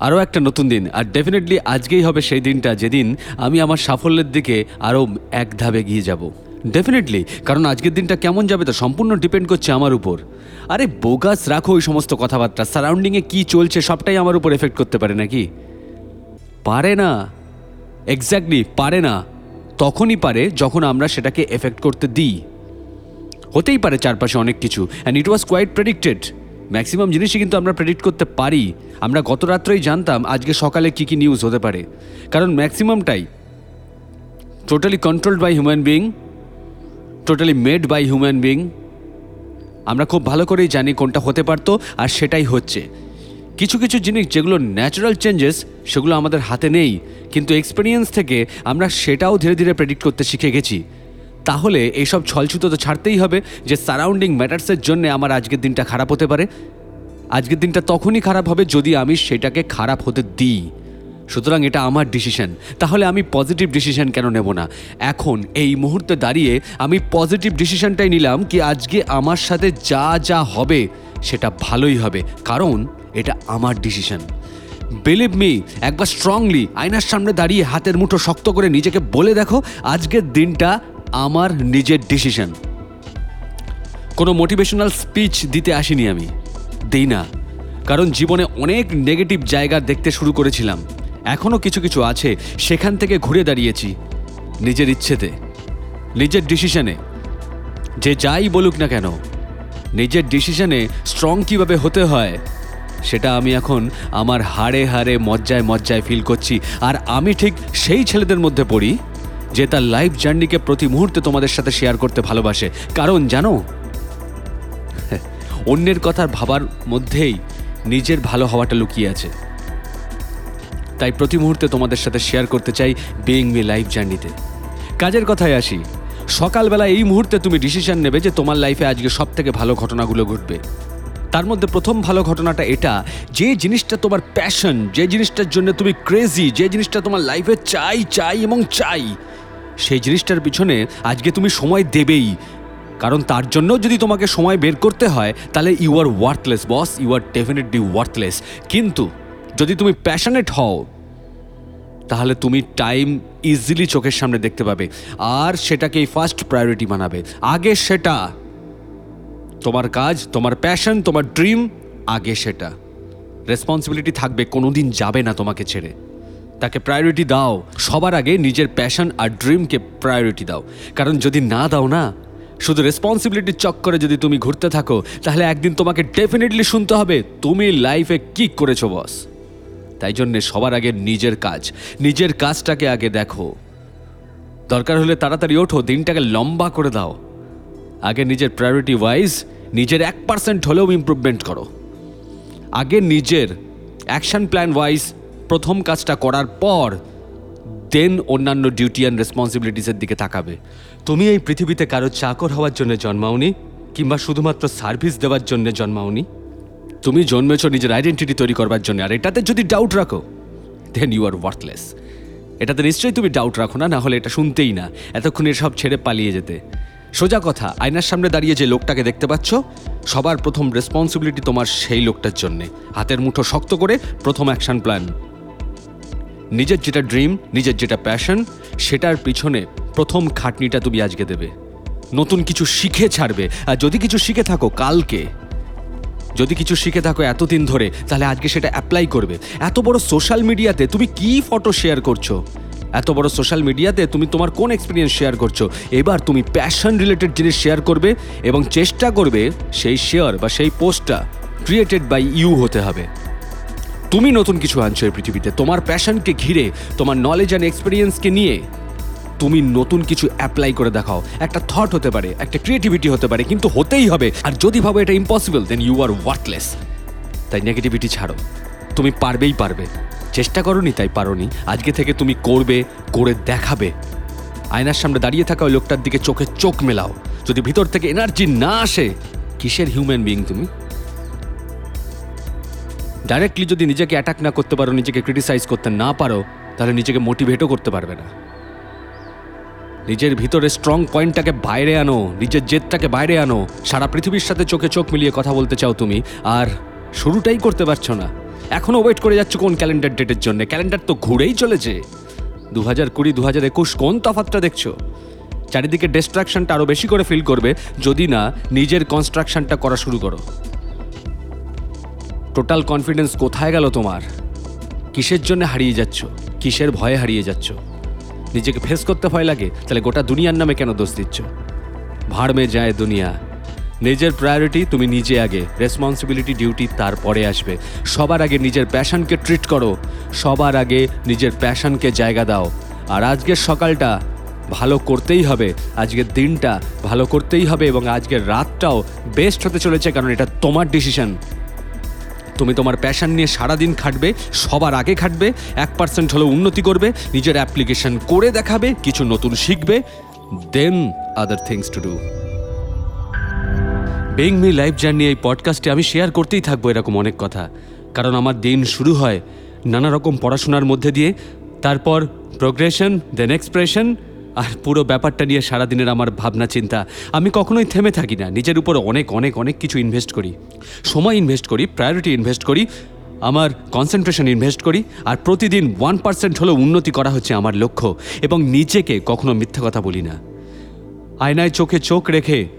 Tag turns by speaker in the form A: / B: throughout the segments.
A: আরও একটা নতুন দিন, আর ডেফিনেটলি আজকেই হবে সেই দিনটা যেদিন আমি আমার সাফল্যের দিকে আরও এক ধাপ এগিয়ে যাব। ডেফিনেটলি কারণ আজকের দিনটা কেমন যাবে তা সম্পূর্ণ ডিপেন্ড করছে আমার উপর। আরে বোগাস রাখো ওই সমস্ত কথাবার্তা সারাউন্ডিংয়ে কী চলছে সবটাই আমার উপর এফেক্ট করতে পারে নাকি? পারে না। এক্স্যাক্টলি পারে না। তখনই পারে যখন আমরা সেটাকে এফেক্ট করতে দিই। হতেই পারে চারপাশে অনেক কিছু and it was quite predicted maximum জিনিসই কিন্তু আমরা প্রেডিক্ট করতে পারি। আমরা গত রাত্রেই জানতাম আজকে সকালে কী কী নিউজ হতে পারে। কারণ ম্যাক্সিমামটাই totally controlled by human being totally made by human being আমরা খুব ভালো করেই জানি কোনটা হতে পারতো আর সেটাই হচ্ছে। কিছু কিছু জিনিস যেগুলো ন্যাচারাল চেঞ্জেস সেগুলো আমাদের হাতে নেই। কিন্তু এক্সপিরিয়েন্স থেকে আমরা সেটাও ধীরে ধীরে প্রেডিক্ট করতে শিখে গেছি। তাহলে এইসব ছলছুতো তো ছাড়তেই হবে যে সারাউন্ডিং ম্যাটার্সের জন্য আমার আজকের দিনটা খারাপ হতে পারে। আজকের দিনটা তখনই খারাপ হবে যদি আমি সেটাকে খারাপ হতে দিই। সুতরাং এটা আমার ডিসিশন তাহলে আমি পজিটিভ ডিসিশন কেন নেব না? এখন, এই মুহূর্তে দাঁড়িয়ে আমি পজিটিভ ডিসিশনটাই নিলাম কি আজকে আমার সাথে যা যা হবে সেটা ভালোই হবে। কারণ, এটা আমার ডিসিশন বিলিভ মি একবার স্ট্রংলি আয়নার সামনে দাঁড়িয়ে হাতের মুঠো শক্ত করে নিজেকে বলে দেখো, আজকের দিনটা আমার নিজের ডিসিশন কোনো মোটিভেশনাল স্পিচ দিতে আসিনি আমি। দিই না। কারণ জীবনে অনেক নেগেটিভ জায়গা দেখতে শুরু করেছিলাম। এখনও কিছু কিছু আছে সেখান থেকে ঘুরে দাঁড়িয়েছি নিজের ইচ্ছেতে। নিজের ডিসিশনে যে যাই বলুক না কেন, নিজের ডিসিশনে স্ট্রং কীভাবে হতে হয়, সেটা আমি এখন আমার হাড়ে হাড়ে মজ্জায় মজ্জায় ফিল করছি। আর আমি ঠিক সেই ছেলেদের মধ্যে পড়ি যে তার লাইফ জার্নিকে প্রতি মুহূর্তে তোমাদের সাথে শেয়ার করতে ভালোবাসে। কারণ জানো? অন্যের কথা ভাবার মধ্যেই নিজের ভালো হওয়াটা লুকিয়ে আছে। তাই প্রতি মুহূর্তে তোমাদের সাথে শেয়ার করতে চাই বিইং মি লাইফ জার্নিতে কাজের কথায় আসি। সকালবেলা এই মুহূর্তে তুমি ডিসিশন নেবে যে তোমার লাইফে আজকে সব থেকে ভালো ঘটনাগুলো ঘটবে। তার মধ্যে প্রথম ভালো ঘটনাটা এটা, যে জিনিসটা তোমার প্যাশন যে জিনিসটার জন্য তুমি ক্রেজি যে জিনিসটা তোমার লাইফে চাই চাই এবং চাই, সেই জিনিসটার পিছনে আজকে তুমি সময় দেবেই। কারণ তার জন্য যদি তোমাকে সময় বের করতে হয়, তাহলে you are worthless boss you are definitely worthless কিন্তু যদি তুমি প্যাশনেট হও, তাহলে তুমি টাইম ইজিলি চোখের সামনে দেখতে পাবে। আর সেটাকেই ফার্স্ট প্রায়োরিটি বানাবে আগে সেটা তোমার কাজ, তোমার প্যাশন তোমার ড্রিম আগে সেটা। রেসপন্সিবিলিটি থাকবে, কোনোদিন যাবে না তোমাকে ছেড়ে। তাকে প্রায়োরিটি দাও। সবার আগে নিজের প্যাশন আর ড্রিমকে প্রায়োরিটি দাও। কারণ যদি না দাও না, শুধু রেসপন্সিবিলিটির চক্করে যদি তুমি ঘুরতে থাকো, তাহলে একদিন তোমাকে ডেফিনেটলি শুনতে হবে, তুমি লাইফে কি করেছ বস তাই জন্যে সবার আগে নিজের কাজ, নিজের কাজটাকে আগে দেখো। দরকার হলে তাড়াতাড়ি ওঠো, দিনটাকে লম্বা করে দাও। আগে নিজের প্রায়োরিটি ওয়াইজ নিজের এক পার্সেন্ট হলেও ইমপ্রুভমেন্ট করো। আগে নিজের অ্যাকশন প্ল্যান ওয়াইজ প্রথম কাজটা করার পর দেন অন্যান্য ডিউটি অ্যান্ড রেসপন্সিবিলিটিসের দিকে তাকাবে। তুমি এই পৃথিবীতে কারও চাকর হওয়ার জন্য জন্মাওনি কিংবা শুধুমাত্র সার্ভিস দেওয়ার জন্য জন্মাওনি? তুমি জন্মেছ নিজের আইডেন্টিটি তৈরি করবার জন্য, আর এটাতে যদি ডাউট রাখো দেন ইউ আর ওয়ার্থলেস এটাতে নিশ্চয়ই তুমি ডাউট রাখো না না হলে এটা শুনতেই না। এতক্ষণ এসব ছেড়ে পালিয়ে যেতে। সোজা কথা, আয়নার সামনে দাঁড়িয়ে যে লোকটাকে দেখতে পাচ্ছ, সবার প্রথম রেসপন্সিবিলিটি তোমার সেই লোকটার জন্যে। হাতের মুঠো শক্ত করে প্রথম অ্যাকশন প্ল্যান নিজের যেটা ড্রিম নিজের যেটা প্যাশন সেটার পিছনে প্রথম খাটনিটা তুমি আজকে দেবে। নতুন কিছু শিখে ছাড়বে। আর যদি কিছু শিখে থাকো কালকে, যদি কিছু শিখে থাকো এতদিন ধরে, তাহলে আজকে সেটা অ্যাপ্লাই করবে। এত বড় সোশ্যাল মিডিয়াতে তুমি কি ফটো শেয়ার করছ? এত বড় সোশ্যাল মিডিয়াতে তুমি তোমার কোন এক্সপিরিয়েন্স শেয়ার করছ? এবার তুমি প্যাশন রিলেটেড জিনিস শেয়ার করবে এবং চেষ্টা করবে সেই শেয়ার বা সেই পোস্টটা ক্রিয়েটেড বাই ইউ হতে হবে। তুমি নতুন কিছু আনছো এই পৃথিবীতে। তোমার প্যাশনকে ঘিরে, তোমার নলেজ অ্যান্ড এক্সপিরিয়েন্সকে নিয়ে তুমি নতুন কিছু অ্যাপ্লাই করে দেখাও। একটা থট হতে পারে, একটা ক্রিয়েটিভিটি হতে পারে, কিন্তু হতেই হবে। আর যদি ভাবো এটা impossible then you are worthless তাই নেগেটিভিটি ছাড়ো। তুমি পারবেই পারবে। চেষ্টা করনি তাই পারোনি। আজকে থেকে তুমি করবে, করে দেখাবে। আয়নার সামনে দাঁড়িয়ে থাকা ওই লোকটার দিকে চোখে চোখ মেলাও। যদি ভিতর থেকে এনার্জি না আসে, কিসের হিউম্যান বিইং তুমি? ডাইরেক্টলি যদি নিজেকে অ্যাটাক না করতে পারো, নিজেকে ক্রিটিসাইজ করতে না পারো, তাহলে নিজেকে মোটিভেটও করতে পারবে না। নিজের ভিতরে স্ট্রং পয়েন্টটাকে বাইরে আনো, নিজের জেদটাকে বাইরে আনো। সারা পৃথিবীর সাথে চোখে চোখ মিলিয়ে কথা বলতে চাও তুমি, আর শুরুটাই করতে পারছ না। এখনও ওয়েট করে যাচ্ছ কোন ক্যালেন্ডার ডেটের জন্য? ক্যালেন্ডার তো ঘুরেই চলেছে। দু হাজার কুড়ি দু হাজার একুশ কোন তফাতটা দেখছ? চারিদিকে ডিস্ট্রাকশনটা আরও বেশি করে ফিল করবে, যদি না, নিজের কনস্ট্রাকশনটা করা শুরু করো। টোটাল কনফিডেন্স কোথায় গেল তোমার? কিসের জন্য হারিয়ে যাচ্ছ? কিসের ভয়ে হারিয়ে যাচ্ছ? নিজেকে ফেস করতে ভয় লাগে? তাহলে গোটা দুনিয়ার নামে কেন দোষ দিচ্ছ? ভাড় মে যায় দুনিয়া। নিজের প্রায়োরিটি তুমি নিজে আগে। রেসপন্সিবিলিটি ডিউটি তারপরে আসবে। সবার আগে নিজের প্যাশনকে ট্রিট করো। সবার আগে নিজের প্যাশনকে জায়গা দাও। আর আজকের সকালটা ভালো করতেই হবে। আজকের দিনটা ভালো করতেই হবে এবং আজকের রাতটাও বেস্ট হতে চলেছে কারণ এটা তোমার ডিসিশন তুমি তোমার প্যাশন নিয়ে সারাদিন খাটবে, সবার আগে খাটবে, এক পার্সেন্ট হলেও উন্নতি করবে, নিজের অ্যাপ্লিকেশন করে দেখাবে, কিছু নতুন শিখবে then other things to do being me life journey এই পডকাস্টে আমি শেয়ার করতেই থাকব এরকম অনেক কথা। কারণ আমার দিন শুরু হয় নানা রকম পড়াশোনার মধ্যে দিয়ে, তারপর প্রোগ্রেশন দেন এক্সপ্রেশন আর পুরো ব্যাপারটা নিয়ে সারাদিনের আমার ভাবনা, চিন্তা। আমি কখনোই থেমে থাকি না, নিজের উপর অনেক অনেক অনেক কিছু ইনভেস্ট করি। সময় ইনভেস্ট করি প্রায়োরিটি ইনভেস্ট করি, আমার কনসেন্ট্রেশন ইনভেস্ট করি, আর প্রতিদিন ওয়ান পার্সেন্ট হলেও উন্নতি করা হচ্ছে আমার লক্ষ্য। এবং নিজেকে কখনো মিথ্যা কথা বলি না। আয়নায় চোখে চোখ রেখে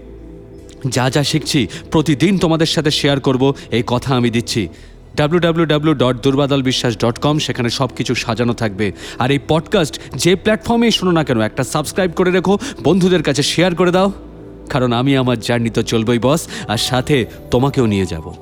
A: যা যা শিখছি প্রতিদিন তোমাদের সাথে শেয়ার করব, এই কথা আমি দিচ্ছি। W dot Biswas dot com সেখানে সব কিছু সাজানো থাকবে। আর এই পডকাস্ট যে প্ল্যাটফর্মে শোনো না কেন, একটা সাবস্ক্রাইব করে রেখো, বন্ধুদের কাছে শেয়ার করে দাও। কারণ আমি আমার জার্নি তো চলবই বস আর সাথে তোমাকেও নিয়ে যাব।